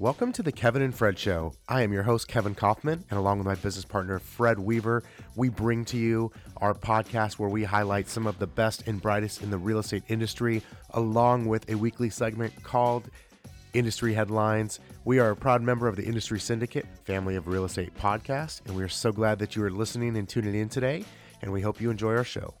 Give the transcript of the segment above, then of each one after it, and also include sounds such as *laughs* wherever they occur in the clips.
Welcome to the Kevin and Fred Show. I am your host, Kevin Kaufman, and along with my business partner, Fred Weaver, we bring to you our podcast where we highlight some of the best and brightest in the real estate industry, along with a weekly segment called Industry Headlines. We are a proud member of the Industry Syndicate, family of real estate podcasts, and we are so glad that you are listening and tuning in today, and we hope you enjoy our show.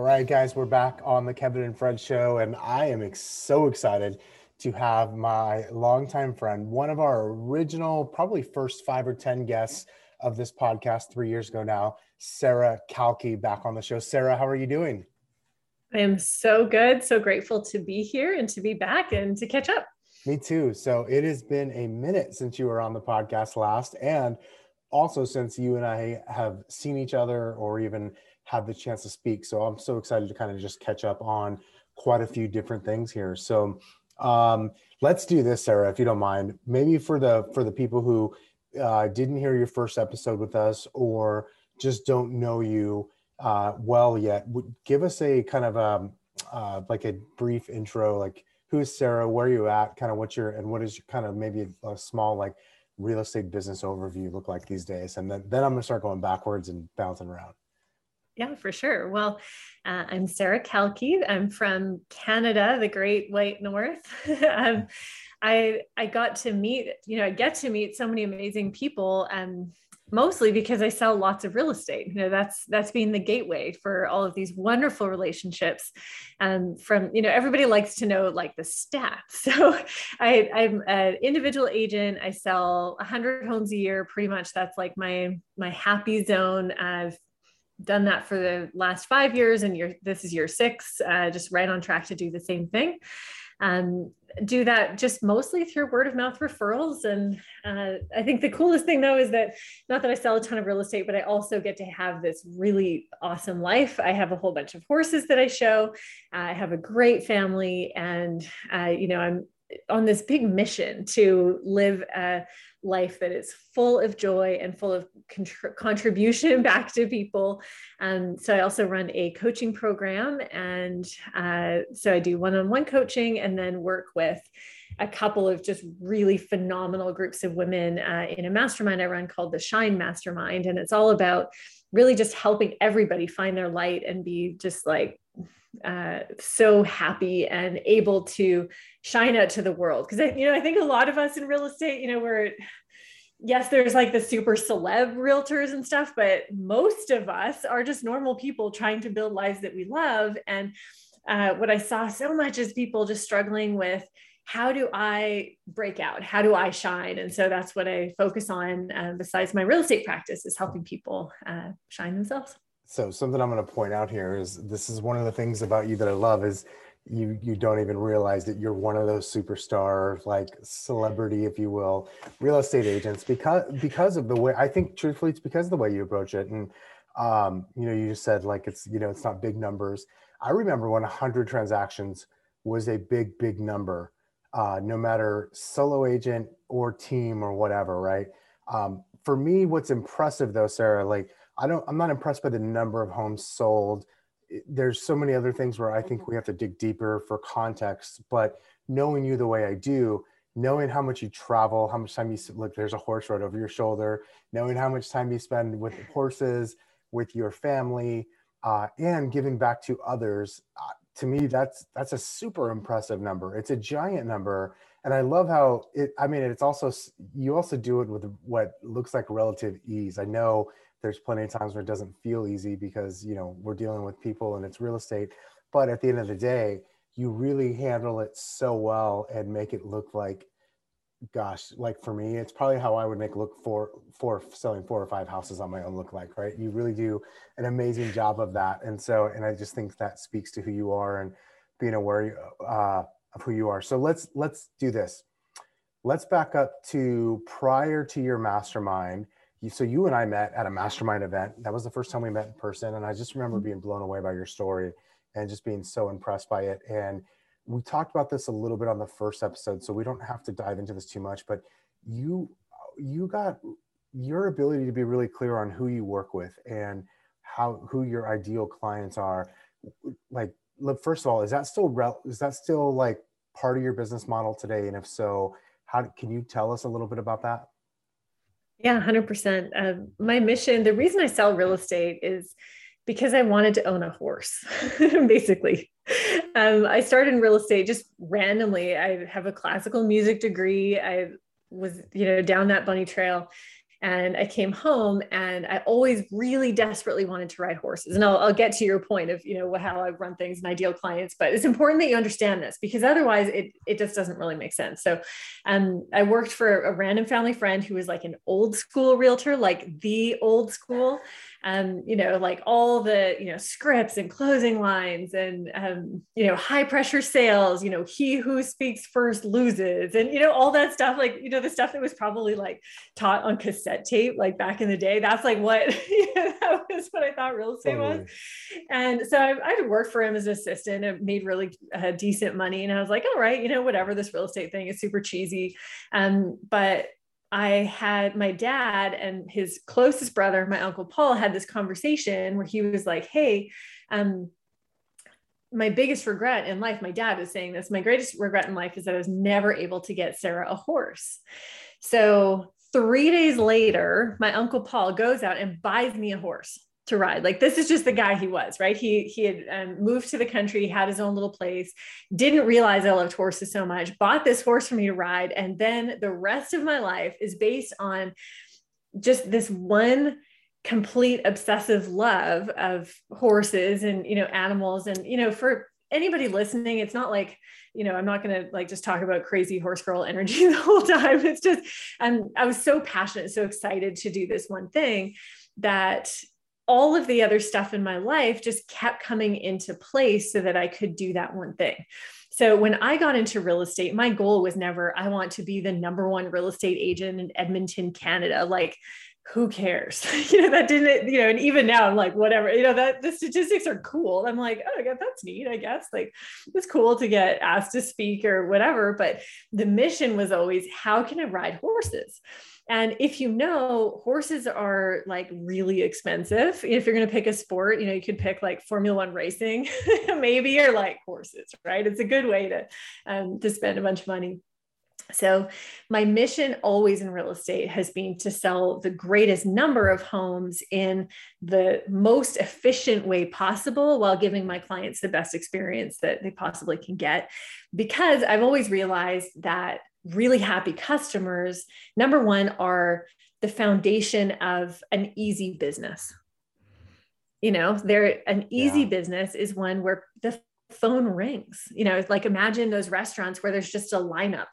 All right, guys, we're back on the Kevin and Fred show, and I am ex- so excited to have my longtime friend, one of our original, probably first five or 10 guests of this podcast three years ago now, Sara Kalke, back on the show. Sara, how are you doing? I am so good, so grateful to be here and to be back and to catch up. Me too. So it has been a minute since you were on the podcast last, and also since you and I have seen each other or even had the chance to speak. So I'm so excited to kind of just catch up on quite a few different things here. So um, let's do this, Sara, if you don't mind. Maybe for the for the people who uh, didn't hear your first episode with us or just don't know you uh, well yet, give us a kind of a um, uh, like a brief intro, like who's Sara, where are you at, kind of what your and what is your kind of maybe a small like real estate business overview look like these days, and then then I'm gonna start going backwards and bouncing around. Yeah, for sure. Well, uh, I'm Sara Kalke. I'm from Canada, the Great White North. *laughs* um, I I got to meet, you know, I get to meet so many amazing people, um, mostly because I sell lots of real estate. You know, that's that's been the gateway for all of these wonderful relationships. Um, from you know, everybody likes to know like the stats. *laughs* So I, I'm an individual agent. I sell 100 homes a year. Pretty much, that's like my my happy zone. I've done that for the last five years and you're this is year six uh, just right on track to do the same thing. Um, do that just mostly through word of mouth referrals. And uh, i think the coolest thing though is that not that i sell a ton of real estate but i also get to have this really awesome life. I have a whole bunch of horses that i show. I have a great family and uh, you know i'm on this big mission to live a life that is full of joy and full of contr- contribution *laughs* back to people. Um, so I also run a coaching program, and uh, so I do one-on-one coaching, and then work with a couple of just really phenomenal groups of women uh, in a mastermind I run called the Shine Mastermind, and it's all about really just helping everybody find their light and be just like uh, so happy and able to shine out to the world. Because you know, I think a lot of us in real estate, you know, we're yes, there's like the super celeb realtors and stuff, but most of us are just normal people trying to build lives that we love. And uh, what I saw so much is people just struggling with how do I break out? How do I shine? And so that's what I focus on. Uh, besides my real estate practice, is helping people uh, shine themselves. So something I'm going to point out here is this is one of the things about you that I love is you you don't even realize that you're one of those superstar like celebrity if you will real estate agents because because of the way I think truthfully it's because of the way you approach it. And um you know you just said like it's you know it's not big numbers. I remember when 100 transactions was a big big number uh no matter solo agent or team or whatever right? Um for me what's impressive though Sara like I don't, I'm not impressed by the number of homes sold. There's so many other things where I think we have to dig deeper for context, but knowing you the way I do, knowing how much you travel, how much time you look, there's a horse right over your shoulder, knowing how much time you spend with *laughs* horses, with your family, uh, and giving back to others. Uh, to me, that's that's a super impressive number. It's a giant number, and I love how it. I mean, it's also you also do it with what looks like relative ease. I know there's plenty of times where it doesn't feel easy because you know we're dealing with people and it's real estate but at the end of the day you really handle it so well and make it look like gosh like for me it's probably how i would make look for for selling four or five houses on my own look like right? You really do an amazing job of that. And so and i just think that speaks to who you are and being aware uh, of who you are. So let's let's do this. Let's back up to prior to your mastermind so you and I met at a mastermind event. That was the first time we met in person, and I just remember mm-hmm. being blown away by your story and just being so impressed by it. And we talked about this a little bit on the first episode, so we don't have to dive into this too much. But you, you got your ability to be really clear on who you work with and how who your ideal clients are. Like, first of all, is that still is that still like part of your business model today? And if so, how can you tell us a little bit about that? Yeah, 100%. Uh, my mission, the reason I sell real estate is because I wanted to own a horse, *laughs* basically. Um, I started in real estate just randomly. I have a classical music degree. I was, you know, down that bunny trail and I came home and I always really desperately wanted to ride horses. And I'll, I'll get to your point of, you know, how I run things and ideal clients, but it's important that you understand this because otherwise it, it just doesn't really make sense. So um, I worked for a random family friend who was like an old school realtor, like the old school um, you know, like all the, you know, scripts and closing lines and, um, you know, high pressure sales, you know, he who speaks first loses and, you know, all that stuff, like, you know, the stuff that was probably like taught on cassette tape, like back in the day, that's like what, *laughs* you know, that was what I thought real estate totally. was. And so I, I worked for him as an assistant and made really uh, decent money. And I was like, all right, you know, whatever this real estate thing is super cheesy. Um, but I had my dad and his closest brother, my uncle Paul, had this conversation where he was like, Hey, um, my biggest regret in life, my dad was saying this, my greatest regret in life is that I was never able to get Sara a horse. So three days later, my uncle Paul goes out and buys me a horse to ride. Like this is just the guy he was, right? He he had um, moved to the country, had his own little place, didn't realize I loved horses so much, bought this horse for me to ride, and then the rest of my life is based on just this one complete obsessive love of horses and you know animals and you know for anybody listening it's not like you know i'm not going to like just talk about crazy horse girl energy *laughs* the whole time it's just i'm i was so passionate so excited to do this one thing that all of the other stuff in my life just kept coming into place so that I could do that one thing. So when I got into real estate, my goal was never, I want to be the number one real estate agent in Edmonton, Canada. Like, who cares? *laughs* you know, that didn't, you know, and even now I'm like, whatever, you know, that the statistics are cool. I'm like, oh, God, that's neat, I guess. Like, it's cool to get asked to speak or whatever. But the mission was always, how can I ride horses? And if you know, horses are like really expensive. If you're going to pick a sport, you know, you could pick like Formula One racing, *laughs* maybe, or like horses, right? It's a good way to um, to spend a bunch of money. So, my mission always in real estate has been to sell the greatest number of homes in the most efficient way possible while giving my clients the best experience that they possibly can get. Because I've always realized that really happy customers, number one, are the foundation of an easy business. You know, they're an easy yeah. business is one where the phone rings. You know, like imagine those restaurants where there's just a lineup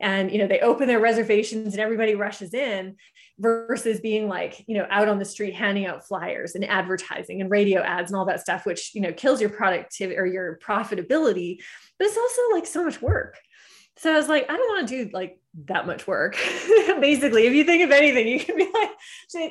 and you know they open their reservations and everybody rushes in versus being like you know out on the street handing out flyers and advertising and radio ads and all that stuff which you know kills your productivity or your profitability but it's also like so much work so I was like, I don't want to do like that much work. *laughs* Basically, if you think of anything, you can be like,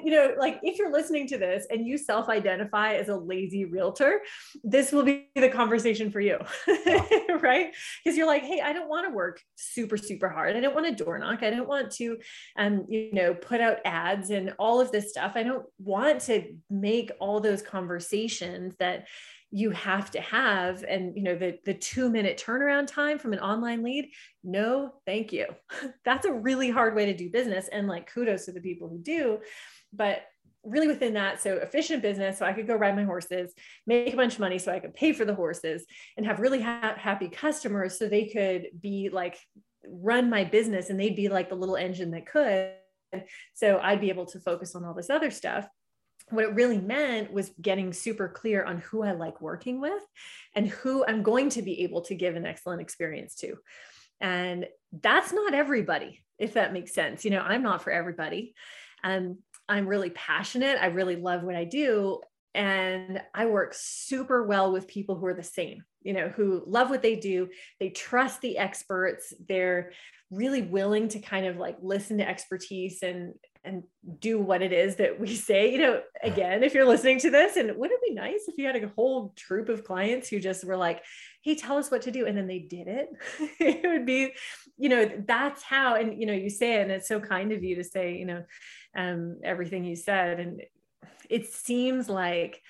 you know, like if you're listening to this and you self identify as a lazy realtor, this will be the conversation for you, *laughs* right? Because you're like, hey, I don't want to work super, super hard. I don't want to door knock. I don't want to, um, you know, put out ads and all of this stuff. I don't want to make all those conversations that you have to have and you know the the 2 minute turnaround time from an online lead no thank you. *laughs* That's a really hard way to do business and like kudos to the people who do but really within that so efficient business so i could go ride my horses make a bunch of money so i could pay for the horses and have really ha- happy customers so they could be like run my business and they'd be like the little engine that could. So i'd be able to focus on all this other stuff what it really meant was getting super clear on who I like working with and who I'm going to be able to give an excellent experience to. And that's not everybody, if that makes sense. You know, I'm not for everybody. And I'm really passionate. I really love what I do. And I work super well with people who are the same, you know, who love what they do. They trust the experts. They're really willing to kind of like listen to expertise and and do what it is that we say you know again if you're listening to this and wouldn't it be nice if you had a whole troop of clients who just were like hey tell us what to do and then they did it *laughs* it would be you know that's how and you know you say it and it's so kind of you to say you know um, everything you said and it seems like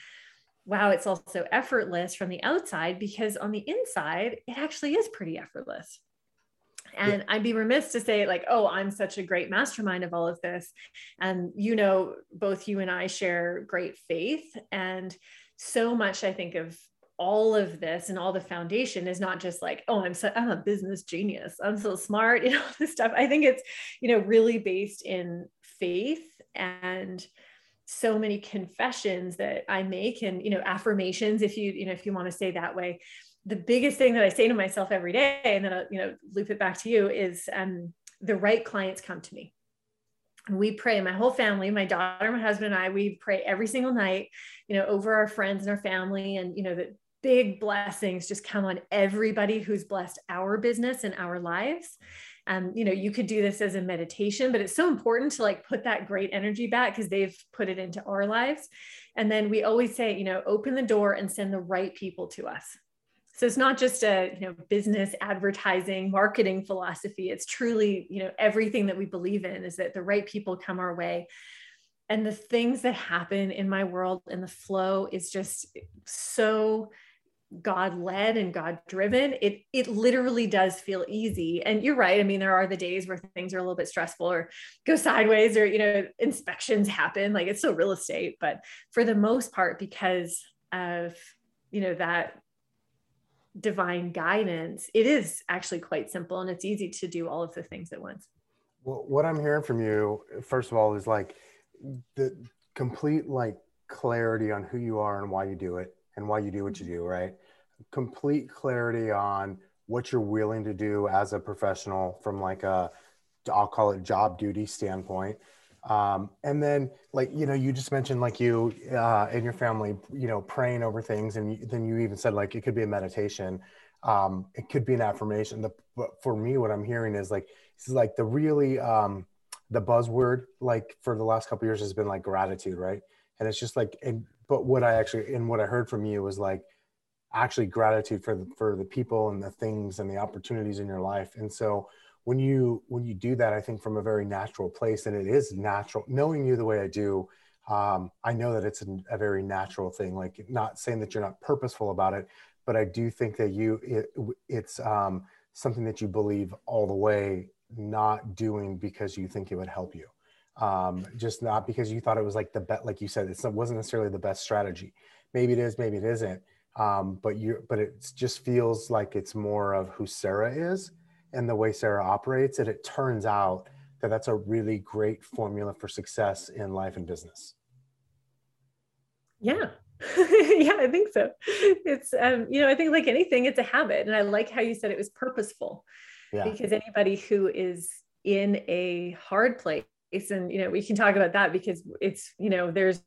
wow, it's also effortless from the outside because on the inside, it actually is pretty effortless. And yeah. I'd be remiss to say, like, oh, I'm such a great mastermind of all of this. And, you know, both you and I share great faith. And so much, I think, of all of this and all the foundation is not just like, oh, I'm so I'm a business genius. I'm so smart, *laughs* you know, this stuff. I think it's, you know, really based in faith and so many confessions that I make and you know affirmations if you you know if you want to say that way the biggest thing that I say to myself every day and then I'll, you know loop it back to you is um, the right clients come to me. We pray my whole family my daughter my husband and I we pray every single night you know over our friends and our family and you know that big blessings just come on everybody who's blessed our business and our lives. Um, you know you could do this as a meditation but it's so important to like put that great energy back because they've put it into our lives. And then we always say you know open the door and send the right people to us so it's not just a you know business advertising marketing philosophy it's truly you know everything that we believe in is that the right people come our way and the things that happen in my world and the flow is just so God led and God driven, it it literally does feel easy. And you're right. I mean, there are the days where things are a little bit stressful or go sideways or you know, inspections happen. Like it's still real estate, but for the most part, because of you know that divine guidance, it is actually quite simple and it's easy to do all of the things at once. Well, what I'm hearing from you, first of all, is like the complete like clarity on who you are and why you do it and why you do what you mm-hmm. do, right? Complete clarity on what you're willing to do as a professional from like a, I'll call it job duty standpoint. Um, and then like, you know, you just mentioned like you uh, and your family, you know, praying over things. And you, then you even said like, it could be a meditation. Um, it could be an affirmation. The, but for me, what I'm hearing is like, this is like the really, um, the buzzword like for the last couple years has been like gratitude, right? And it's just like, and but what I actually and what I heard from you was like actually gratitude for the, for the people and the things and the opportunities in your life. And so when you when you do that, I think from a very natural place, and it is natural. Knowing you the way I do, um, I know that it's a, a, very natural thing. Like not saying that you're not purposeful about it, but I do think that you it, it's um, something that you believe all the way, not doing because you think it would help you um, just not because you thought it was like the bet, like you said, it wasn't necessarily the best strategy. Maybe it is, maybe it isn't. Um, but you, but it just feels like it's more of who Sara is and the way Sara operates. And it turns out that that's a really great formula for success in life and business. Yeah. *laughs* yeah, I think so. It's, um, you know, I think like anything, it's a habit. And I like how you said it was purposeful yeah. because anybody who is in a hard place and you know we can talk about that because it's you know there's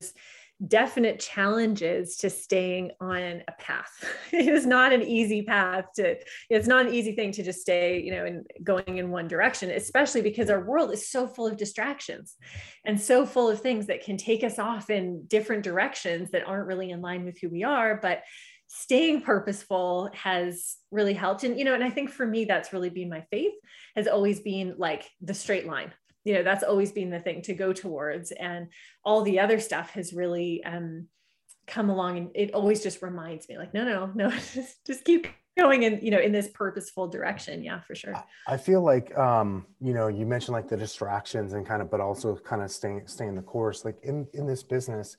definite challenges to staying on a path. *laughs* It is not an easy path to it's not an easy thing to just stay you know and going in one direction especially because our world is so full of distractions and so full of things that can take us off in different directions that aren't really in line with who we are. But staying purposeful has really helped. And you know and i think for me that's really been my faith has always been like the straight line you know that's always been the thing to go towards. And all the other stuff has really um, come along and it always just reminds me like no no no *laughs* just, just keep going in you know in this purposeful direction. Yeah for sure. I feel like um you know you mentioned like the distractions and kind of but also kind of staying staying the course. Like in in this business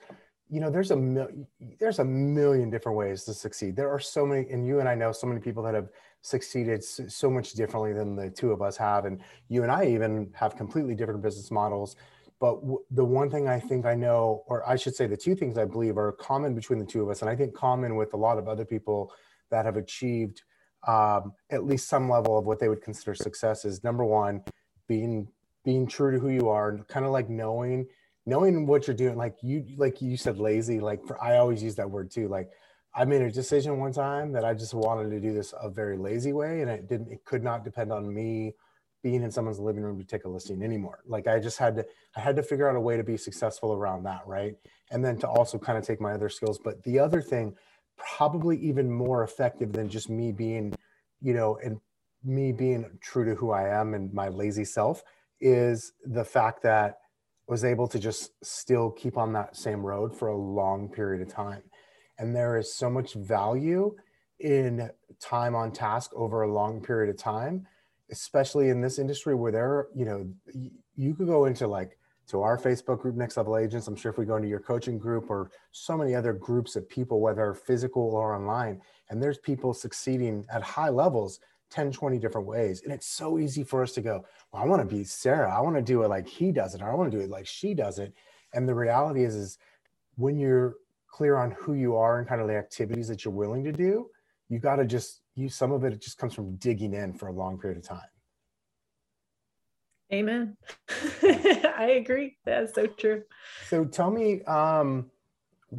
you know there's a mil- there's a million different ways to succeed. There are so many and you and i know so many people that have succeeded so much differently than the two of us have. And you and I even have completely different business models. But w- the one thing I think I know, or I should say, the two things I believe are common between the two of us, and I think common with a lot of other people that have achieved um, at least some level of what they would consider success is number one, being being true to who you are, and kind of like knowing knowing what you're doing. Like you, like you said, lazy. Like for, I always use that word too. Like I made a decision one time that I just wanted to do this a very lazy way, and it didn't. It could not depend on me being in someone's living room to take a listing anymore. Like I just had to. I had to figure out a way to be successful around that, right? And then to also kind of take my other skills. But the other thing, probably even more effective than just me being, you know, and me being true to who I am and my lazy self, is the fact that I was able to just still keep on that same road for a long period of time And there is so much value in time on task over a long period of time, especially in this industry where there, you know, you could go into like to our Facebook group, Next Level Agents. I'm sure if we go into your coaching group or so many other groups of people, whether physical or online, and there's people succeeding at high levels 10, 20 different ways. And it's so easy for us to go, well, I want to be Sara. I want to do it like he does it. Or I want to do it like she does it. And the reality is, is when you're clear on who you are and kind of the activities that you're willing to do, you got to just use some of it. It just comes from digging in for a long period of time. Amen. *laughs* I agree. That's so true. So tell me, um,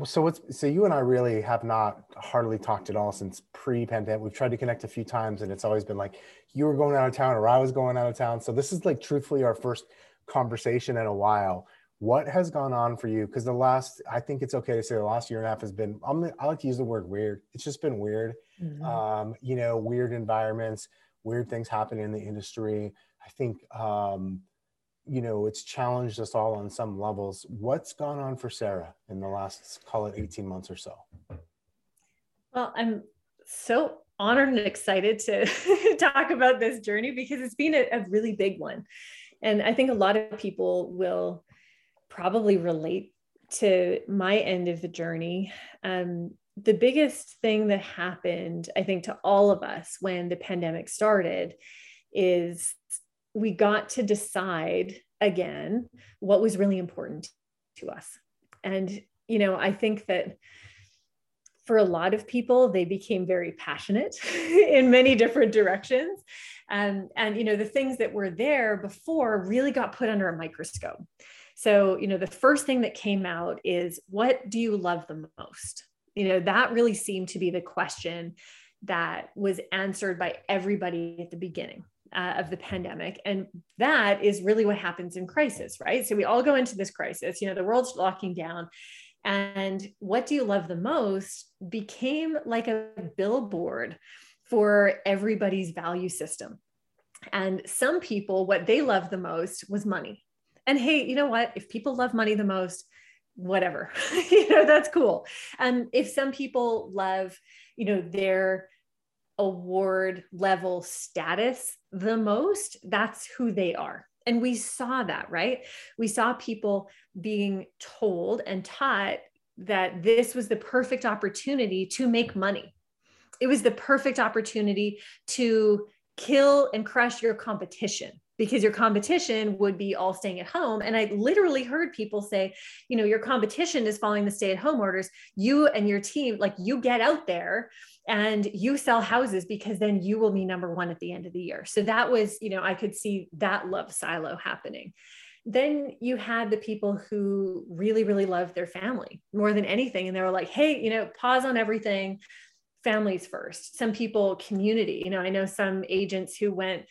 so what's so you and I really have not hardly talked at all since pre-pandemic. We've tried to connect a few times, and it's always been like you were going out of town or I was going out of town. So this is like truthfully our first conversation in a while. What has gone on for you? Because the last, I think it's okay to say the last year and a half has been. I'm, I like to use the word weird. It's just been weird. Mm-hmm. Um, you know, weird environments, weird things happen in the industry. I think, um, you know, it's challenged us all on some levels. What's gone on for Sara in the last, call it 18 months or so? Well, I'm so honored and excited to *laughs* talk about this journey because it's been a, a really big one. And I think a lot of people will probably relate to my end of the journey. Um, the biggest thing that happened, I think, to all of us when the pandemic started is we got to decide again what was really important to us. And, you know, I think that for a lot of people, they became very passionate *laughs* in many different directions. Um, and, you know, the things that were there before really got put under a microscope. So, you know, the first thing that came out is what do you love the most? You know, that really seemed to be the question that was answered by everybody at the beginning uh, of the pandemic. And that is really what happens in crisis, right? So we all go into this crisis, you know, the world's locking down. And what do you love the most became like a billboard for everybody's value system. And some people, what they love the most was money. And hey, you know what? If people love money the most, whatever, *laughs* you know, that's cool. And if some people love, you know, their award level status the most, that's who they are. And we saw that, right? We saw people being told and taught that this was the perfect opportunity to make money. It was the perfect opportunity to kill and crush your competition because your competition would be all staying at home. And I literally heard people say, you know, your competition is following the stay at home orders. You and your team, like you get out there and you sell houses because then you will be number one at the end of the year. So that was, you know, I could see that love silo happening. Then you had the people who really, really loved their family more than anything. And they were like, hey, you know, pause on everything, families first. Some people, community. You know, I know some agents who went,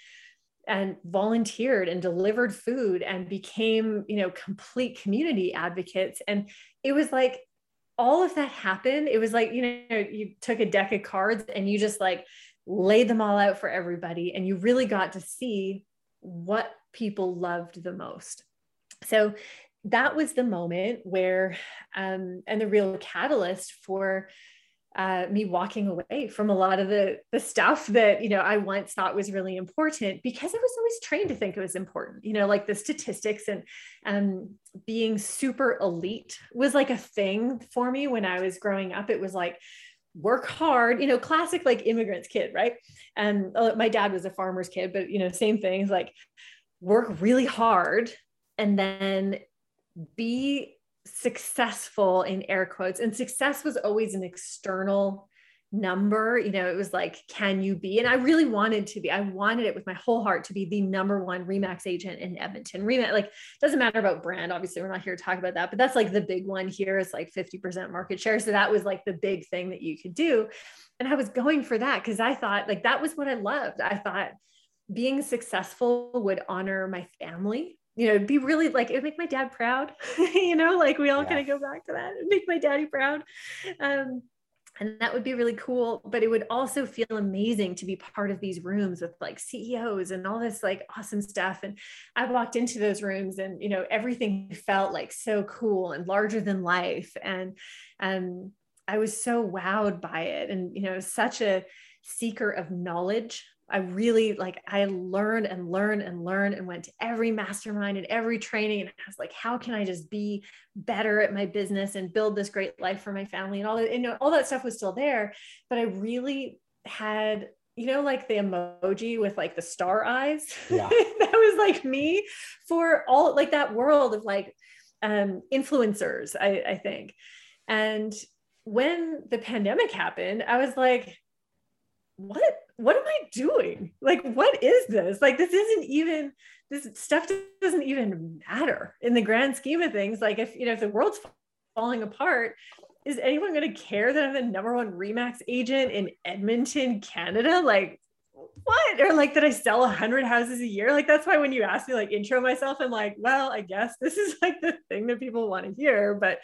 and volunteered and delivered food and became you know complete community advocates. And it was like all of that happened. It was like you know you took a deck of cards and you just like laid them all out for everybody. And you really got to see what people loved the most. So that was the moment where um, and the real catalyst for uh, me walking away from a lot of the the stuff that you know I once thought was really important because I was always trained to think it was important. You know, like the statistics and um, being super elite was like a thing for me when I was growing up. It was like work hard, you know, classic like immigrants kid, right? And uh, my dad was a farmer's kid, but you know, same things like work really hard and then be successful in air quotes and success was always an external number you know it was like can you be? And i really wanted to be. I wanted it with my whole heart to be the number one remax agent in edmonton. Remax like doesn't matter about brand obviously we're not here to talk about that but that's like the big one here is like 50% market share. So that was like the big thing that you could do. And i was going for that because i thought like that was what i loved. I thought being successful would honor my family you know, be really like it would make my dad proud, *laughs* you know, like we all yeah. kind of go back to that, It'd make my daddy proud. Um, and that would be really cool but it would also feel amazing to be part of these rooms with like ceos and all this like awesome stuff and i walked into those rooms and you know everything felt like so cool and larger than life and um I was so wowed by it. And, you know, such a seeker of knowledge. I really like, I learned and learned and learned and went to every mastermind and every training. And I was like, how can I just be better at my business and build this great life for my family? And all that, you know, all that stuff was still there. But I really had you know, like the emoji with like the star eyes. Yeah. *laughs* that was like me for all like that world of like um, influencers, I, I think. And when the pandemic happened, I was like, what what am I doing? Like, what is this? Like, this isn't even this stuff doesn't even matter in the grand scheme of things. Like, if you know, if the world's falling apart, is anyone going to care that I'm the number one Remax agent in Edmonton, Canada? Like, what? Or like that I sell a hundred houses a year? Like, that's why when you ask me, like, intro myself, I'm like, well, I guess this is like the thing that people want to hear. But,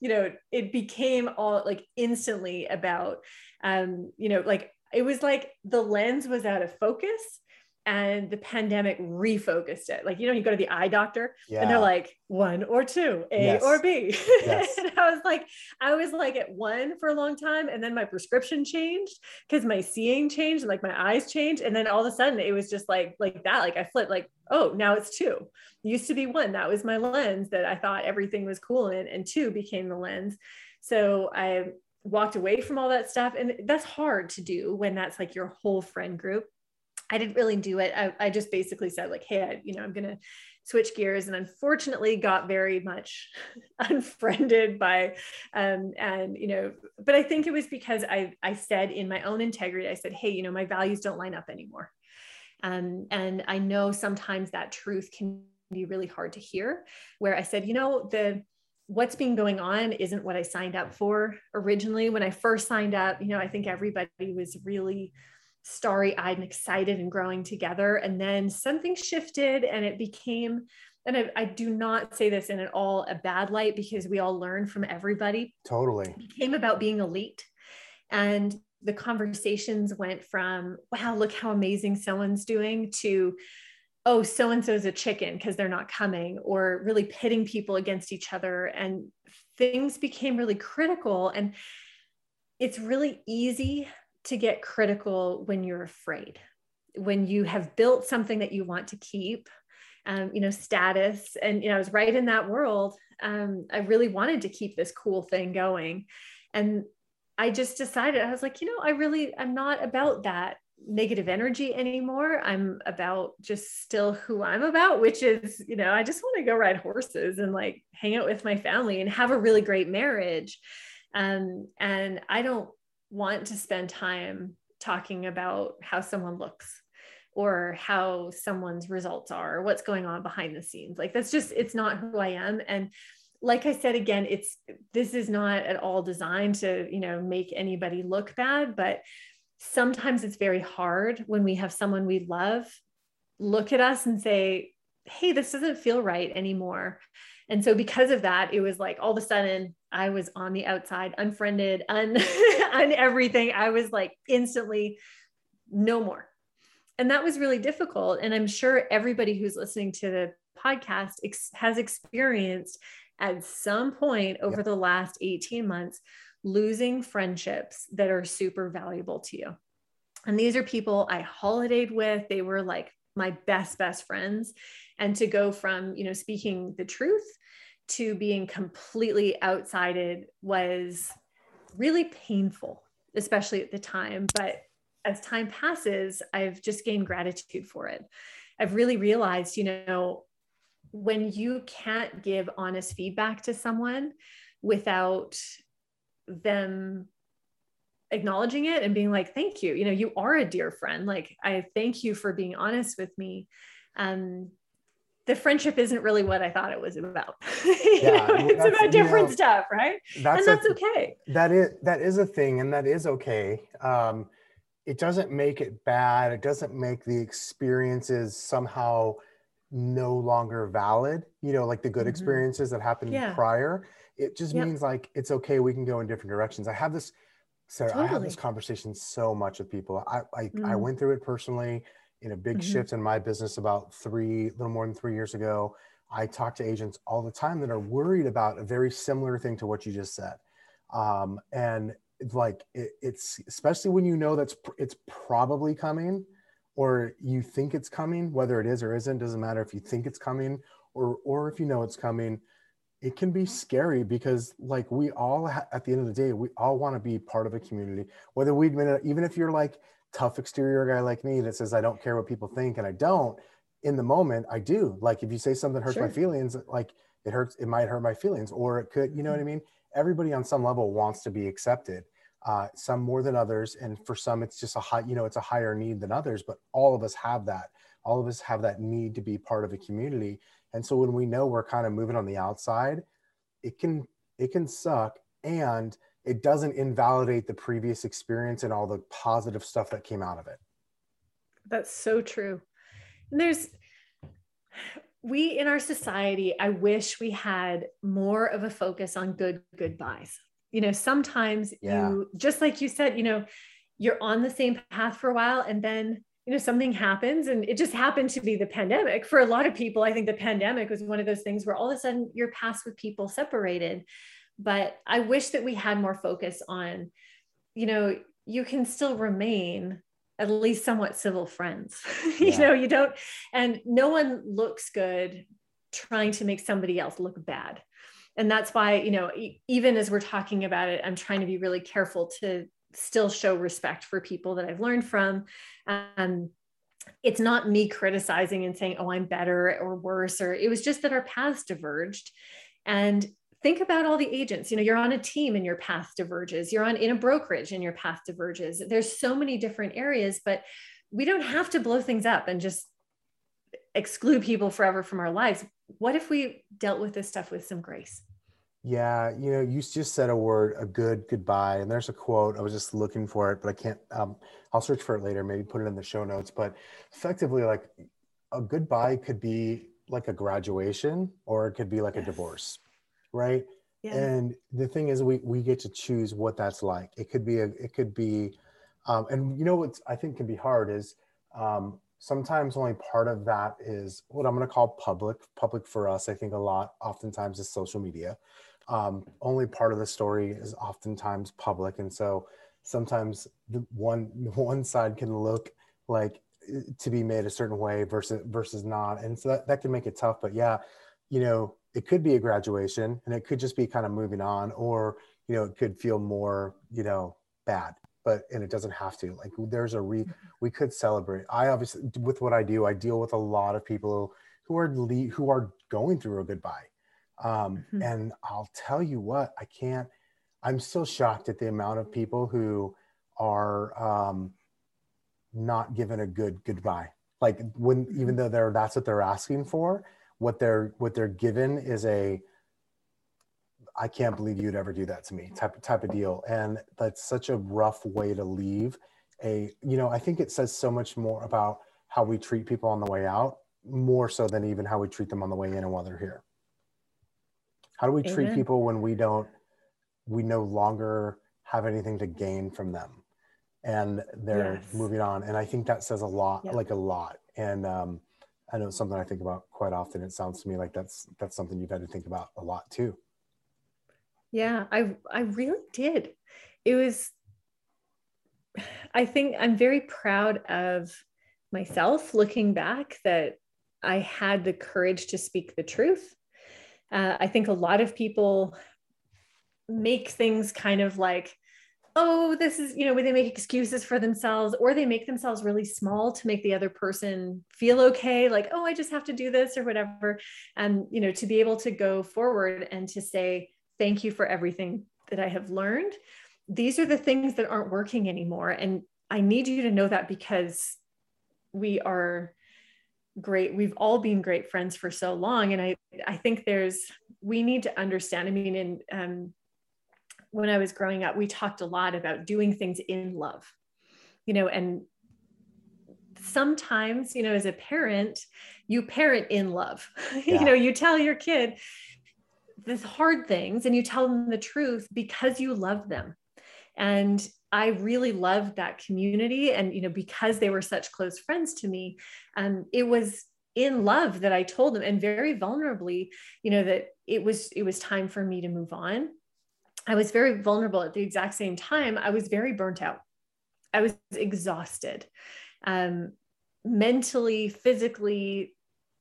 you know, it became all like instantly about, um, you know, like it was like the lens was out of focus and the pandemic refocused it. Like, you know, you go to the eye doctor yeah. and they're like one or two, A yes. or B. *laughs* Yes. and I was like, I was like at one for a long time. And then my prescription changed because my seeing changed and like my eyes changed. And then all of a sudden it was just like, like that, like I flipped like, oh, now it's two. It used to be one. That was my lens that I thought everything was cool in. And two became the lens. So I walked away from all that stuff. And that's hard to do when that's like your whole friend group I didn't really do it. I, I just basically said like, hey, I, you know, I'm going to switch gears and unfortunately got very much *laughs* unfriended by um and you know but i think it was because i i said in my own integrity i said hey you know my values don't line up anymore um and i know sometimes that truth can be really hard to hear where i said you know the what's been going on isn't what i signed up for originally when i first signed up you know i think everybody was really starry eyed and excited and growing together. And then something shifted and it became, and I, I, do not say this in at all a bad light because we all learn from everybody. Totally. It became about being elite. And the conversations went from, wow, look how amazing someone's doing to, oh, so and so is a chicken because they're not coming, or really pitting people against each other. And things became really critical. And it's really easy to get critical when you're afraid, when you have built something that you want to keep, um, you know, status. And, you know, I was right in that world. Um, I really wanted to keep this cool thing going. And I just decided, I was like, you know, I really, I'm not about that negative energy anymore. I'm about just still who I'm about, which is, you know, I just want to go ride horses and like hang out with my family and have a really great marriage. Um, and I don't want to spend time talking about how someone looks or how someone's results are or what's going on behind the scenes like that's just it's not who i am and like i said again it's this is not at all designed to you know make anybody look bad but sometimes it's very hard when we have someone we love look at us and say hey this doesn't feel right anymore and so because of that it was like all of a sudden I was on the outside, unfriended, *laughs* un, un everything. I was like instantly no more. And that was really difficult. And I'm sure everybody who's listening to the podcast ex- has experienced at some point over yeah. the last 18 months losing friendships that are super valuable to you. And these are people I holidayed with. They were like my best, best friends. And to go from, you know, speaking the truth to being completely outsided was really painful, especially at the time. But as time passes, I've just gained gratitude for it. I've really realized, you know, when you can't give honest feedback to someone without them acknowledging it and being like, thank you, you know, you are a dear friend. Like, I thank you for being honest with me. Um, the friendship isn't really what I thought it was about. *laughs* yeah, know, it's about different know, stuff, right? That's and that's a, okay. That is that is a thing, and that is okay. Um, it doesn't make it bad. It doesn't make the experiences somehow no longer valid. You know, like the good mm-hmm. experiences that happened yeah. prior. It just yep. means like it's okay. We can go in different directions. I have this, Sara. Totally. I have this conversation so much with people. I I, mm. I went through it personally in a big mm-hmm. shift in my business about three, a little more than three years ago. I talk to agents all the time that are worried about a very similar thing to what you just said. um, and like it, it's especially when you know that's it's probably coming or you think it's coming whether it is or isn't doesn't matter if you think it's coming or or if you know it's coming it can be scary because like we all ha- at the end of the day we all want to be part of a community whether we've been even if you're like tough exterior guy like me that says i don't care what people think and i don't in the moment i do like if you say something hurts sure. my feelings like it hurts it might hurt my feelings or it could you know what i mm-hmm. mean everybody on some level wants to be accepted uh, some more than others and for some it's just a high you know it's a higher need than others but all of us have that all of us have that need to be part of a community. And so when we know we're kind of moving on the outside it can it can suck. And it doesn't invalidate the previous experience and all the positive stuff that came out of it. That's so true. And there's we in our society i wish we had more of a focus on good goodbyes. You know sometimes yeah. you just like you said you know you're on the same path for a while and then you know something happens and it just happened to be the pandemic. For a lot of people i think the pandemic was one of those things where all of a sudden your paths with people separated. But i wish that we had more focus on you know you can still remain at least somewhat civil friends. *laughs* Yeah. you know you don't and no one looks good trying to make somebody else look bad. And that's why you know even as we're talking about it i'm trying to be really careful to still show respect for people that i've learned from. Um, it's not me criticizing and saying oh i'm better or worse or it was just that our paths diverged. And think about all the agents. You know you're on a team and your path diverges. You're on in a brokerage and your path diverges. There's so many different areas but we don't have to blow things up and just exclude people forever from our lives. What if we dealt with this stuff with some grace? Yeah, you know, you just said a word, a good goodbye, and there's a quote. I was just looking for it, but I can't. Um, I'll search for it later. Maybe put it in the show notes. But effectively, like a goodbye could be like a graduation, or it could be like yes. a divorce, right? Yeah. And the thing is, we we get to choose what that's like. It could be a, it could be, um, and you know what I think can be hard is um, sometimes only part of that is what I'm going to call public. Public for us, I think a lot, oftentimes is social media. Um, only part of the story is oftentimes public, and so sometimes the one *laughs* one side can look like eh, to be made a certain way versus versus not, and so that, that can make it tough. But yeah, you know, it could be a graduation, and it could just be kind of moving on, or you know, it could feel more you know bad. But and it doesn't have to. Like there's a re we could celebrate. I obviously with what i do i deal with a lot of people who are le- who are going through a goodbye um, mm-hmm. and i'll tell you what i can't i'm still shocked at the amount of people who are um, not given a good goodbye like when even mm-hmm. though they're that's what they're asking for what they're what they're given is a I can't believe you'd ever do that to me type type of deal. And that's such a rough way to leave a, you know, I think it says so much more about how we treat people on the way out, more so than even how we treat them on the way in and while they're here. How do we Amen. treat people when we don't, we no longer have anything to gain from them and they're yes. moving on. And I think that says a lot, like a lot. And um, I know it's something I think about quite often. It sounds to me like that's, that's something you've had to think about a lot too. Yeah, I I really did. It was I think I'm very proud of myself looking back that I had the courage to speak the truth. Uh, I think a lot of people make things kind of like, oh, this is, you know, they make excuses for themselves or they make themselves really small to make the other person feel okay, like, oh, I just have to do this or whatever. And, you know, to be able to go forward and to say, thank you for everything that I have learned. These are the things that aren't working anymore. And I need you to know that because we are great. We've all been great friends for so long. And I, I think there's, we need to understand. I mean, in, um, when I was growing up, we talked a lot about doing things in love, you know, and sometimes, you know, as a parent, you parent in love. *laughs* Yeah. you know, you tell your kid, the hard things and you tell them the truth because you love them. And I really loved that community. And, you know, because they were such close friends to me, um, it was in love that I told them and very vulnerably, you know, that it was, it was time for me to move on. I was very vulnerable at the exact same time. I was very burnt out. I was exhausted, um, mentally, physically,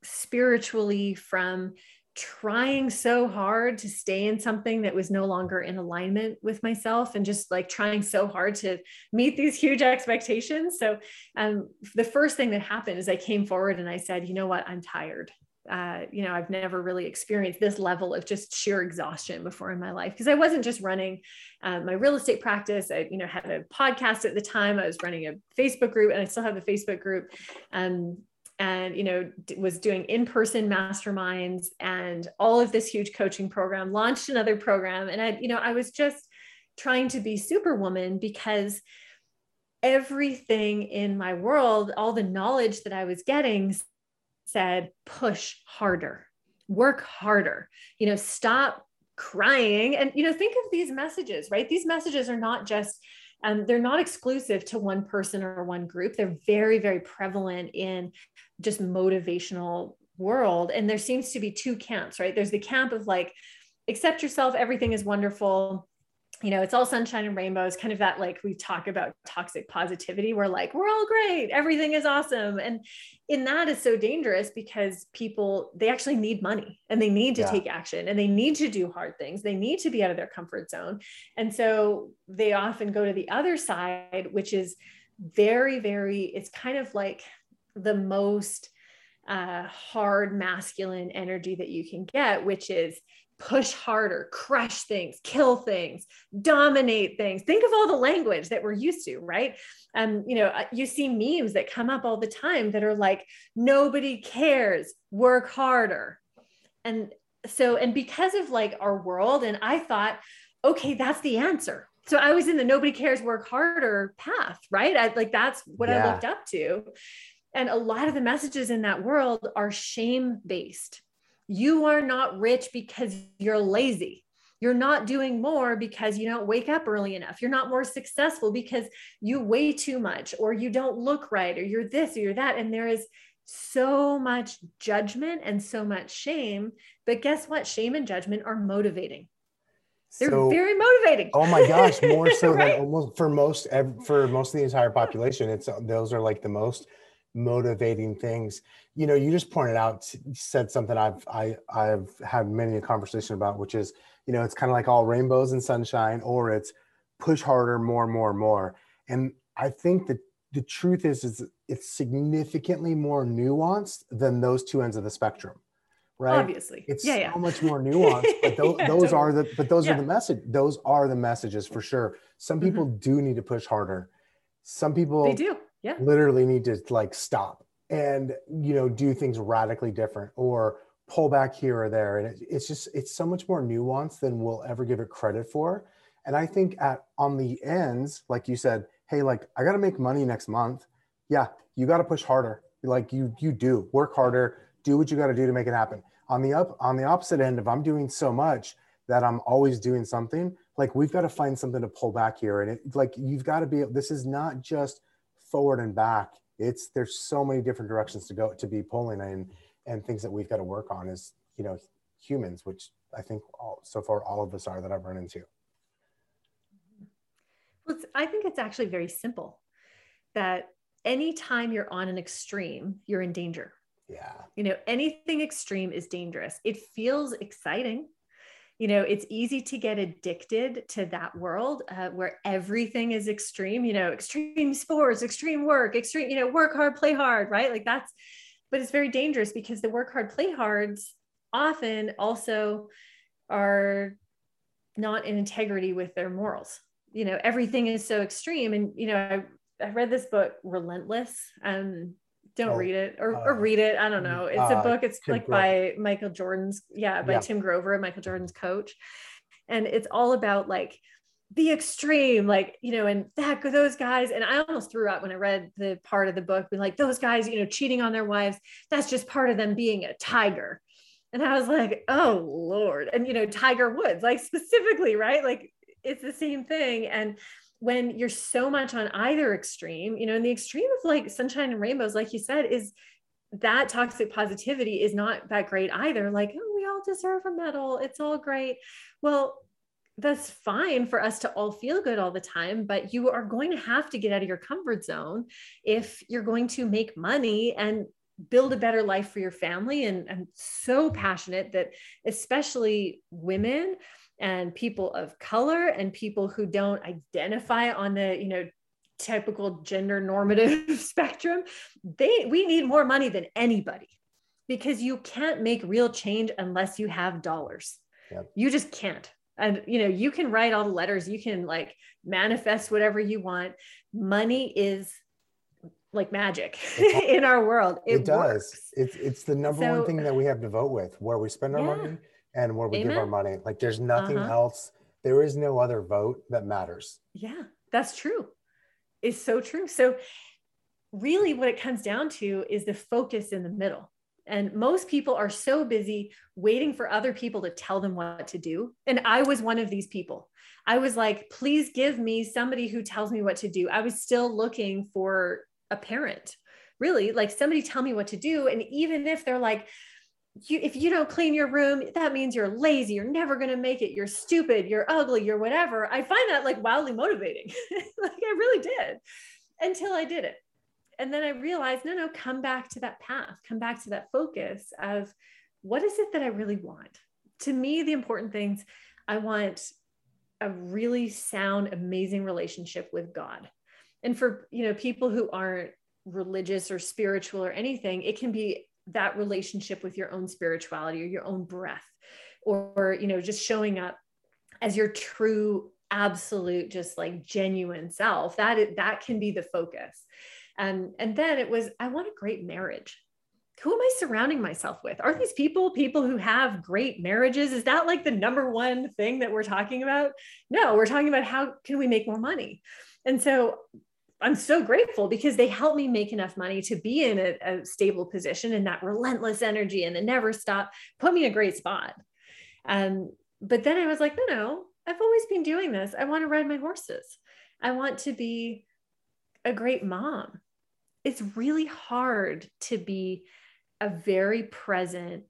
spiritually, from trying so hard to stay in something that was no longer in alignment with myself and just like trying so hard to meet these huge expectations. So, um, the first thing that happened is I came forward and I said, you know what, I'm tired. Uh, you know, I've never really experienced this level of just sheer exhaustion before in my life because I wasn't just running uh, my real estate practice. I, you know, had a podcast at the time. I was running a Facebook group, and I still have the Facebook group. Um, and you know was doing in-person masterminds and all of this huge coaching program launched another program. And i you know i was just trying to be superwoman because everything in my world all the knowledge that i was getting said push harder. Work harder. You know stop crying. And you know think of these messages right? These messages are not just um, they're not exclusive to one person or one group. They're very very prevalent in just motivational world and there seems to be two camps right there's the camp of like accept yourself everything is wonderful you know, it's all sunshine and rainbows, kind of that like we talk about toxic positivity. We're like, we're all great, everything is awesome. And in that is so dangerous because people, they actually need money and they need to yeah. take action and they need to do hard things. They need to be out of their comfort zone. And so they often go to the other side, which is very, very, it's kind of like the most uh, hard masculine energy that you can get, which is push harder, crush things, kill things, dominate things. Think of all the language that we're used to, right? Um, you know, uh, you see memes that come up all the time that are like, nobody cares, work harder. And so, and because of like our world, and I thought, okay, that's the answer. So I was in the nobody cares, work harder path, right? I like that's what yeah. I looked up to. And a lot of the messages in that world are shame based you are not rich because you're lazy. You're not doing more because you don't wake up early enough. You're not more successful because you weigh too much or you don't look right or you're this or you're that. And there is so much judgment and so much shame. But guess what? Shame and judgment are motivating. They're so, very motivating. Oh my gosh, more *laughs* so right? than almost for most for most of the entire population. It's those are like the most motivating things. You know you just pointed out said something i've i i've had many a conversation about which is you know it's kind of like all rainbows and sunshine or it's push harder more more more. And i think that the truth is is it's significantly more nuanced than those two ends of the spectrum right? Obviously. It's yeah, so yeah. much more nuanced but *laughs* th- yeah, those totally. are the but those are the message those are the messages for sure. Some people mm-hmm. do need to push harder. Some people they do yeah. literally need to like stop and you know do things radically different or pull back here or there. And it, it's just it's so much more nuanced than we'll ever give it credit for. And i think at on the ends like you said hey like i got to make money next month. Yeah you got to push harder. Like you you do. Work harder. Do what you got to do to make it happen. On the up on the opposite end if i'm doing so much that i'm always doing something like we've got to find something to pull back here. And it like you've got to be this is not just forward and back it's there's so many different directions to go to be pulling and and things that we've got to work on as you know humans which i think all, so far all of us are that i've run into. Well i think it's actually very simple that anytime you're on an extreme you're in danger. Yeah. You know anything extreme is dangerous. It feels exciting you know it's easy to get addicted to that world uh, where everything is extreme you know extreme sports extreme work extreme you know work hard play hard right? Like that's but it's very dangerous because the work hard play hards often also are not in integrity with their morals. You know everything is so extreme. And you know i, I read this book relentless. Um don't oh, read it or, uh, or read it. I don't know. It's uh, a book. It's Tim like Grover. by Michael Jordan's, yeah, by yeah. Tim Grover, Michael Jordan's coach. And it's all about like the extreme, like, you know, and that those guys, and I almost threw up when I read the part of the book, like those guys, you know, cheating on their wives, that's just part of them being a tiger. And I was like, oh Lord. And you know, Tiger Woods, like specifically, right? Like it's the same thing. And when you're so much on either extreme, you know, and the extreme of like sunshine and rainbows, like you said, is that toxic positivity is not that great either. Like, oh, we all deserve a medal. It's all great. Well, that's fine for us to all feel good all the time, but you are going to have to get out of your comfort zone if you're going to make money and build a better life for your family. And I'm so passionate that, especially women and people of color and people who don't identify on the, you know, typical gender normative *laughs* spectrum, they we need more money than anybody because you can't make real change unless you have dollars. Yep. You just can't and you know you can write all the letters you can like manifest whatever you want money is like magic *laughs* in our world it, it does works. it's it's the number so, one thing that we have to vote with where we spend our yeah. money and where we Amen. give our money like there's nothing uh-huh. else there is no other vote that matters yeah that's true it's so true so really what it comes down to is the focus in the middle and most people are so busy waiting for other people to tell them what to do. And I was one of these people. I was like, please give me somebody who tells me what to do. I was still looking for a parent, really, like somebody tell me what to do. And even if they're like, you, if you don't clean your room, that means you're lazy. You're never going to make it. You're stupid. You're ugly. You're whatever. I find that like wildly motivating. *laughs* like I really did until I did it and then I realized, no, no, come back to that path, come back to that focus of what is it that I really want? To me, the important things, I want a really sound, amazing relationship with God. And for, you know, people who aren't religious or spiritual or anything, it can be that relationship with your own spirituality or your own breath or, you know, just showing up as your true absolute just like genuine self that that can be the focus. And and then it was i want a great marriage. Who am i surrounding myself with? Are these people people who have great marriages? Is that like the number one thing that we're talking about? No we're talking about how can we make more money? And so i'm so grateful because they help me make enough money to be in a, a stable position and that relentless energy and the never stop put me in a great spot. Um, but then i was like no no i've always been doing this. I want to ride my horses. I want to be a great mom. It's really hard to be a very present,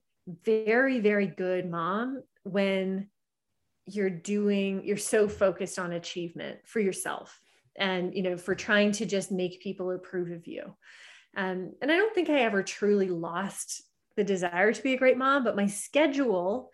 very, very good mom when you're doing, you're so focused on achievement for yourself and, you know, for trying to just make people approve of you. Um, and I don't think I ever truly lost the desire to be a great mom, but my schedule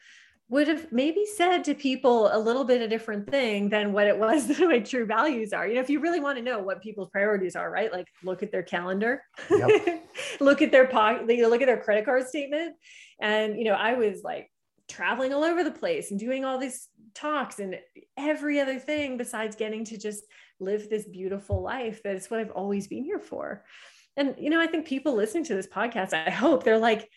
would have maybe said to people a little bit a different thing than what it was *laughs* that my true values are. You know, if you really want to know what people's priorities are, right? Like look at their calendar, yep. *laughs* look at their pocket, you know, look at their credit card statement. And, you know, I was like traveling all over the place and doing all these talks and every other thing besides getting to just live this beautiful life. That's what I've always been here for. And, you know, I think people listening to this podcast, I hope they're like,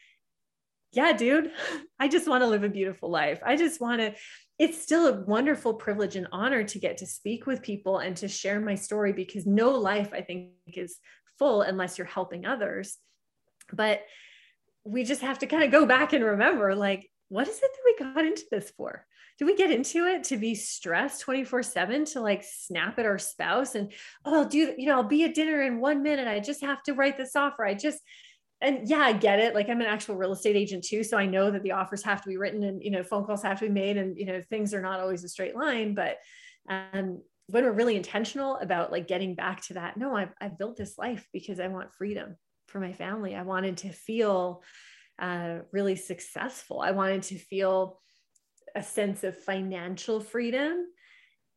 yeah, dude, *laughs* I just want to live a beautiful life. I just want to, it's still a wonderful privilege and honor to get to speak with people and to share my story because no life, I think, is full unless you're helping others. But we just have to kind of go back and remember like, what is it that we got into this for? Did we get into it to be stressed 24 7 to like snap at our spouse and, oh, I'll do, you know, I'll be at dinner in one minute. I just have to write this offer. I just, and yeah, I get it. Like I'm an actual real estate agent too. So I know that the offers have to be written and, you know, phone calls have to be made and, you know, things are not always a straight line, but, um, when we're really intentional about like getting back to that, no, I've, I've built this life because I want freedom for my family. I wanted to feel uh, really successful. I wanted to feel a sense of financial freedom,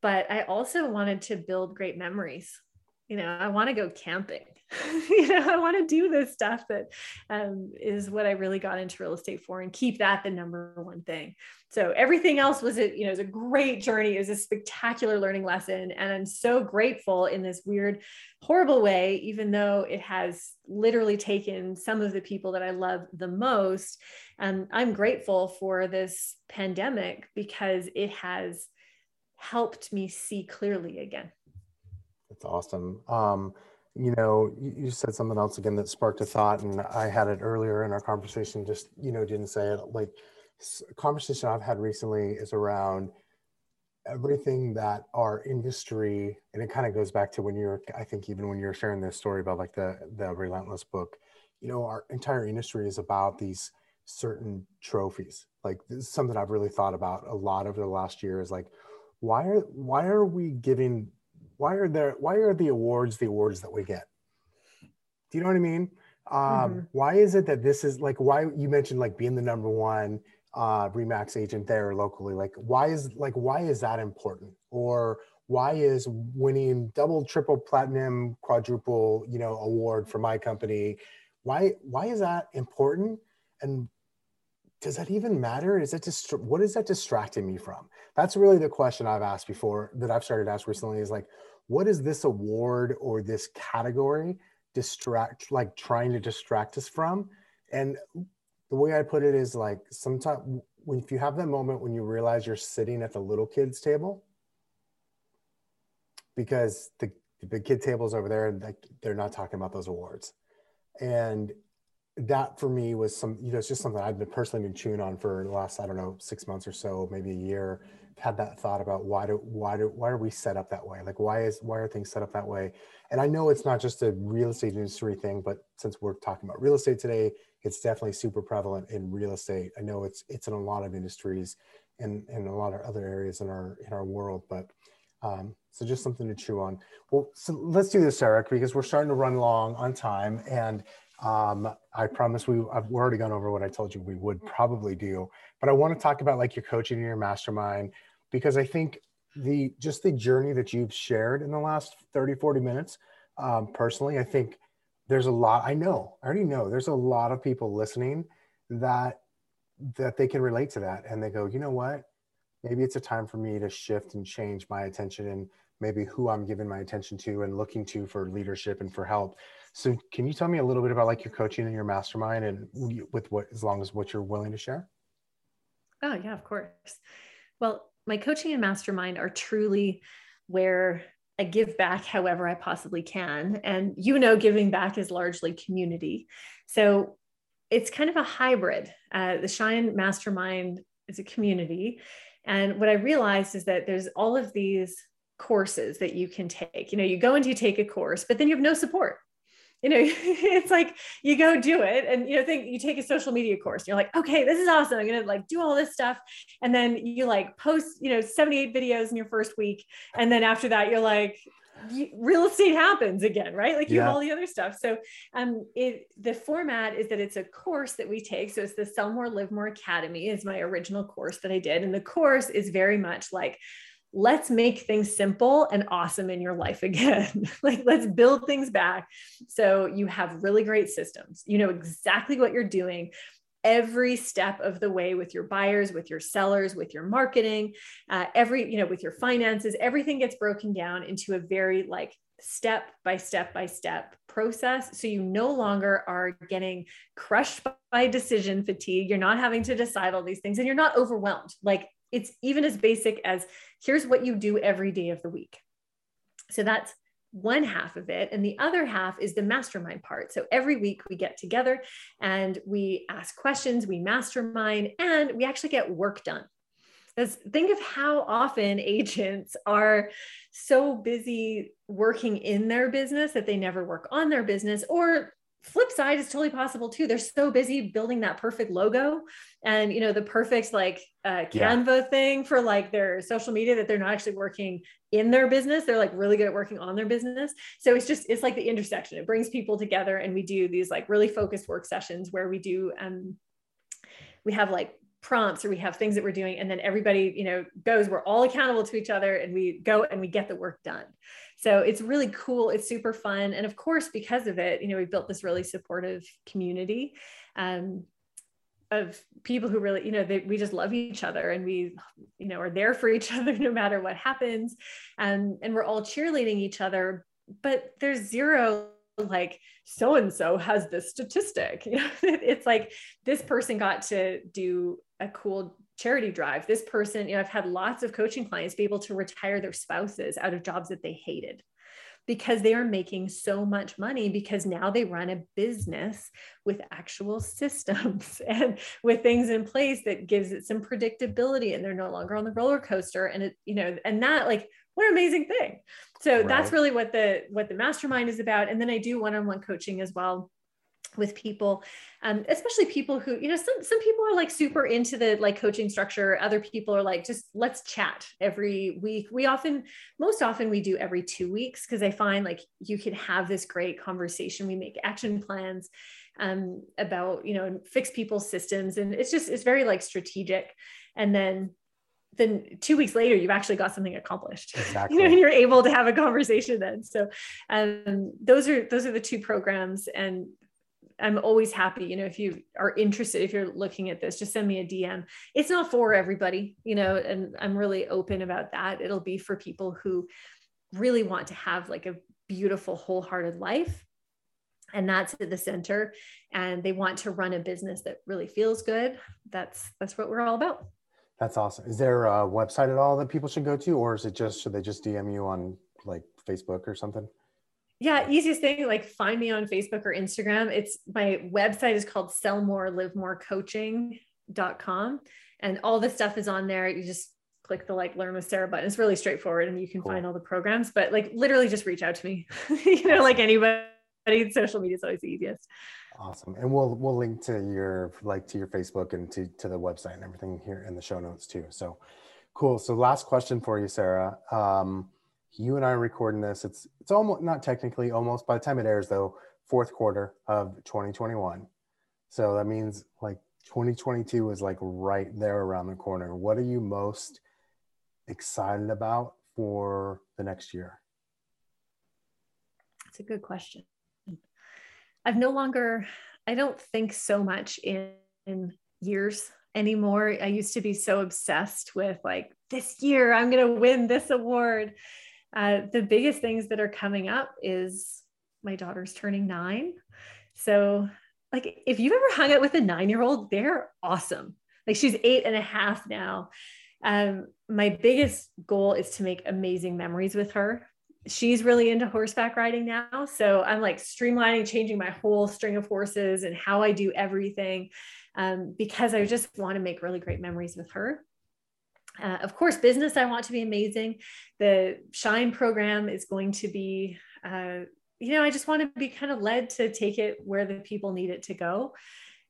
but I also wanted to build great memories. You know, I want to go camping. *laughs* you know, I want to do this stuff that um, is what I really got into real estate for and keep that the number one thing. So everything else was a, you know, it was a great journey. It was a spectacular learning lesson. And I'm so grateful in this weird, horrible way, even though it has literally taken some of the people that I love the most. And I'm grateful for this pandemic because it has helped me see clearly again. That's awesome. Um, you know, you said something else again that sparked a thought, and I had it earlier in our conversation. Just you know, didn't say it. Like, conversation I've had recently is around everything that our industry, and it kind of goes back to when you're, I think, even when you're sharing this story about like the the Relentless book. You know, our entire industry is about these certain trophies. Like, this is something I've really thought about a lot over the last year. Is like, why are why are we giving why are there why are the awards the awards that we get do you know what i mean um mm-hmm. why is it that this is like why you mentioned like being the number one uh RE/MAX agent there locally like why is like why is that important or why is winning double triple platinum quadruple you know award for my company why why is that important and does that even matter? Is that just what is that distracting me from? That's really the question I've asked before that I've started to ask recently is like, what is this award or this category distract like trying to distract us from? And the way I put it is like sometimes when if you have that moment when you realize you're sitting at the little kids table because the, the big kid tables over there like they're not talking about those awards and that for me was some, you know, it's just something I've been personally been chewing on for the last, I don't know, six months or so, maybe a year. Had that thought about why do why do why are we set up that way? Like why is why are things set up that way? And I know it's not just a real estate industry thing, but since we're talking about real estate today, it's definitely super prevalent in real estate. I know it's it's in a lot of industries and in a lot of other areas in our in our world, but um, so just something to chew on. Well, so let's do this, Eric, because we're starting to run long on time, and um, I promise we, I've already gone over what I told you we would probably do, but I want to talk about like your coaching and your mastermind because I think the just the journey that you've shared in the last 30, 40 minutes, um, personally, I think there's a lot, I know, I already know there's a lot of people listening that that they can relate to that and they go, you know what? Maybe it's a time for me to shift and change my attention and maybe who I'm giving my attention to and looking to for leadership and for help. So can you tell me a little bit about like your coaching and your mastermind and with what, as long as what you're willing to share? Oh yeah, of course. Well, my coaching and mastermind are truly where I give back however I possibly can. And you know, giving back is largely community. So it's kind of a hybrid. Uh, the Shine Mastermind is a community. And what I realized is that there's all of these courses that you can take. You know, you go and you take a course, but then you have no support you know *laughs* it's like you go do it and you know think you take a social media course you're like okay this is awesome i'm gonna like do all this stuff. And then you like post you know 78 videos in your first week and then after that you're like real estate happens again right? Like you yeah. have all the other stuff. So um it the format is that it's a course that we take so it's the sell more live more academy is my original course that i did and the course is very much like let's make things simple and awesome in your life *laughs* again. like, let's build things back. So you have really great systems. You know exactly what you're doing. Every step of the way with your buyers with your sellers with your marketing uh, every you know with your finances everything gets broken down into a very like step by step by step process. So you no longer are getting crushed by decision fatigue. You're not having to decide all these things and you're not overwhelmed. Like it's even as basic as here's what you do every day of the week. So that's one half of it. And the other half is the mastermind part. So every week we get together and we ask questions, we mastermind, and we actually get work done. Because think of how often *laughs* agents are so busy working in their business that they never work on their business or flip side is totally possible too. They're so busy building that perfect logo and you know the perfect like uh, canva yeah. thing for like their social media that they're not actually working in their business. They're like really good at working on their business. So it's just it's like the intersection. It brings people together and we do these like really focused work sessions where we do um we have like prompts or we have things that we're doing and then everybody you know goes. We're all accountable to each other and we go and we get the work done so it's really cool it's super fun and of course because of it you know we built this really supportive community um, of people who really you know they, we just love each other and we you know are there for each *laughs* other no matter what happens and and we're all cheerleading each other but there's zero like so and so has this statistic. *laughs* You know it's like this person got to do a cool charity drive this person you know i've had lots of coaching clients be able to retire their spouses out of jobs that they hated because they are making so much money because now they run a business with actual systems *laughs* and with things in place that gives it some predictability and they're no longer on the roller coaster and it you know and that like what an amazing thing. So right. that's really what the what the mastermind is about. And then i do one-on-one coaching as well with people um, especially people who you know some, some people are like super into the like coaching structure. Other people are like just let's chat every week. We often most often we do every two weeks because i find like you can have this great conversation. We make action plans um, about you know fix people's systems and it's just it's very like strategic. And then then two weeks later you've actually got something accomplished. Exactly. *laughs* you know and you're able to have a conversation then. So um, those are those are the two programs and I'm always happy, you know, if you are interested, if you're looking at this, just send me a DM. It's not for everybody, you know, and I'm really open about that. It'll be for people who really want to have like a beautiful, wholehearted life. And that's at the center. And they want to run a business that really feels good. That's that's what we're all about. That's awesome. Is there a website at all that people should go to, or is it just should they just DM you on like Facebook or something? Yeah, easiest thing, like find me on Facebook or Instagram. It's my website is called sell more, live more coaching.com. And all the stuff is on there. You just click the like learn with Sara button. It's really straightforward and you can cool. find all the programs, but like literally just reach out to me. *laughs* you know, like anybody, social media is always the easiest. Awesome. And we'll we'll link to your like to your Facebook and to, to the website and everything here in the show notes too. So cool. So last question for you, Sara. Um, you and I are recording this. It's it's almost not technically almost by the time it airs though, fourth quarter of 2021. So that means like 2022 is like right there around the corner. What are you most excited about for the next year? That's a good question. I've no longer, I don't think so much in, in years anymore. I used to be so obsessed with like this year I'm going to win this award uh, the biggest things that are coming up is my daughter's turning nine. So, like, if you've ever hung out with a nine year old, they're awesome. Like, she's eight and a half now. Um, my biggest goal is to make amazing memories with her. She's really into horseback riding now. So, I'm like streamlining, changing my whole string of horses and how I do everything um, because I just want to make really great memories with her. Uh, of course, business, I want to be amazing. The Shine program is going to be, uh, you know, I just want to be kind of led to take it where the people need it to go.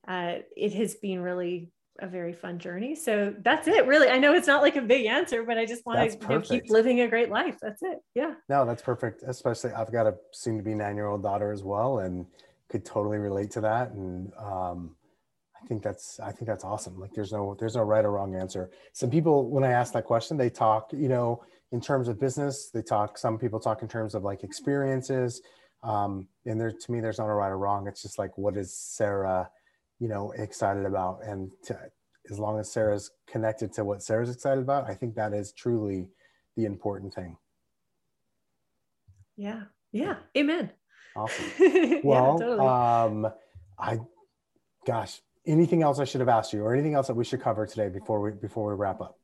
Uh, it has been really a very fun journey. So that's it, really. I know it's not like a big answer, but I just want to you know, keep living a great life. That's it. Yeah. No, that's perfect. Especially, I've got a soon to be nine year old daughter as well, and could totally relate to that. And, um, I think that's I think that's awesome. Like there's no there's no right or wrong answer. Some people when I ask that question, they talk, you know, in terms of business, they talk some people talk in terms of like experiences. Um, and there to me there's not a right or wrong. It's just like what is Sara, you know, excited about and to, as long as Sara's connected to what Sara's excited about, I think that is truly the important thing. Yeah. Yeah. Amen. Awesome. *laughs* Well, yeah, totally. um I gosh, anything else I should have asked you or anything else that we should cover today before we before we wrap up?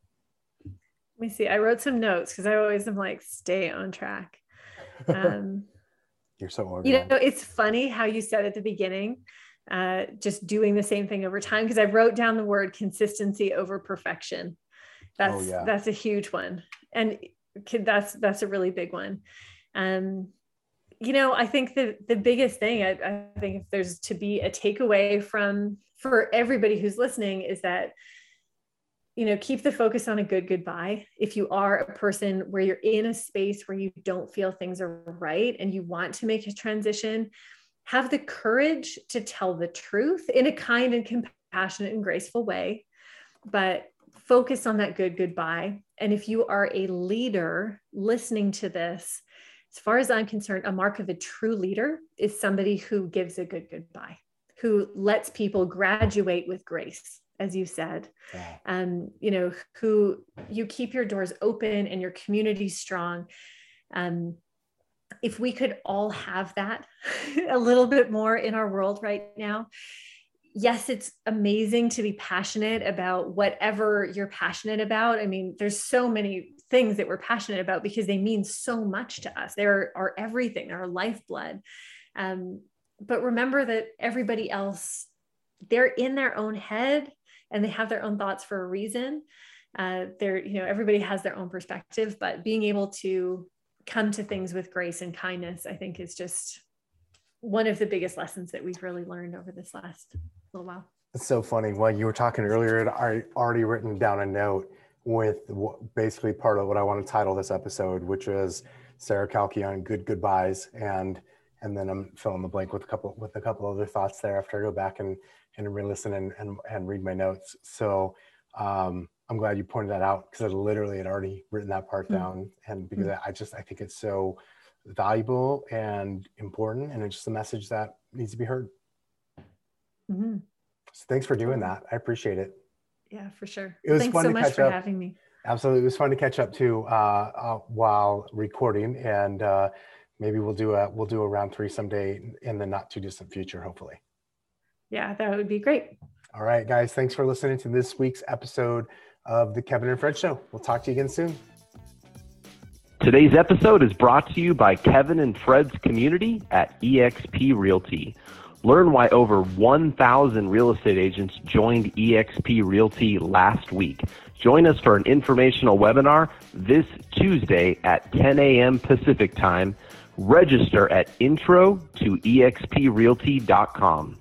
Let me see. I wrote some notes because I always am like stay on track. Um, *laughs* You're so organized. You know, it's funny how you said at the beginning, uh, just doing the same thing over time because I wrote down the word consistency over perfection. That's oh, yeah. that's a huge one, and that's that's a really big one. Um, you know, I think the the biggest thing I, I think if there's to be a takeaway from for everybody who's listening is that you know keep the focus on a good goodbye. If you are a person where you're in a space where you don't feel things are right and you want to make a transition have the courage to tell the truth in a kind and compassionate and graceful way but focus on that good goodbye. And if you are a leader listening to this as far as i'm concerned a mark of a true leader is somebody who gives a good goodbye who lets people graduate with grace as you said. Yeah. um, you know who you keep your doors open and your community strong. Um, if we could all have that *laughs* a little bit more in our world right now yes it's amazing to be passionate about whatever you're passionate about. I mean there's so many things that we're passionate about because they mean so much to us. They're our everything they're our lifeblood. Um, but remember that everybody else they're in their own head and they have their own thoughts for a reason uh, they're you know everybody has their own perspective but being able to come to things with grace and kindness i think is just one of the biggest lessons that we've really learned over this last little while. It's so funny. While you were talking earlier, I already written down a note with basically part of what I want to title this episode, which is Sara Kalke on good goodbyes, and and then I'm filling the blank with a couple with a couple other thoughts there after I go back and and re-listen and and, and read my notes. So um, I'm glad you pointed that out because I literally had already written that part mm-hmm. down, and because mm-hmm. I just I think it's so valuable and important, and it's just a message that needs to be heard. Mm-hmm. So thanks for doing that. I appreciate it. Yeah, for sure. It was thanks fun so to much catch for up. having me. Absolutely, it was fun to catch up too uh, uh, while recording, and uh, maybe we'll do a we'll do a round three someday in the not too distant future, hopefully. Yeah, that would be great. All right, guys, thanks for listening to this week's episode of the Kevin and Fred Show. We'll talk to you again soon. Today's episode is brought to you by Kevin and Fred's community at eXp Realty. Learn why over 1,000 real estate agents joined eXp Realty last week. Join us for an informational webinar this Tuesday at 10 a.m. Pacific Time. Register at intro to exprealty.com.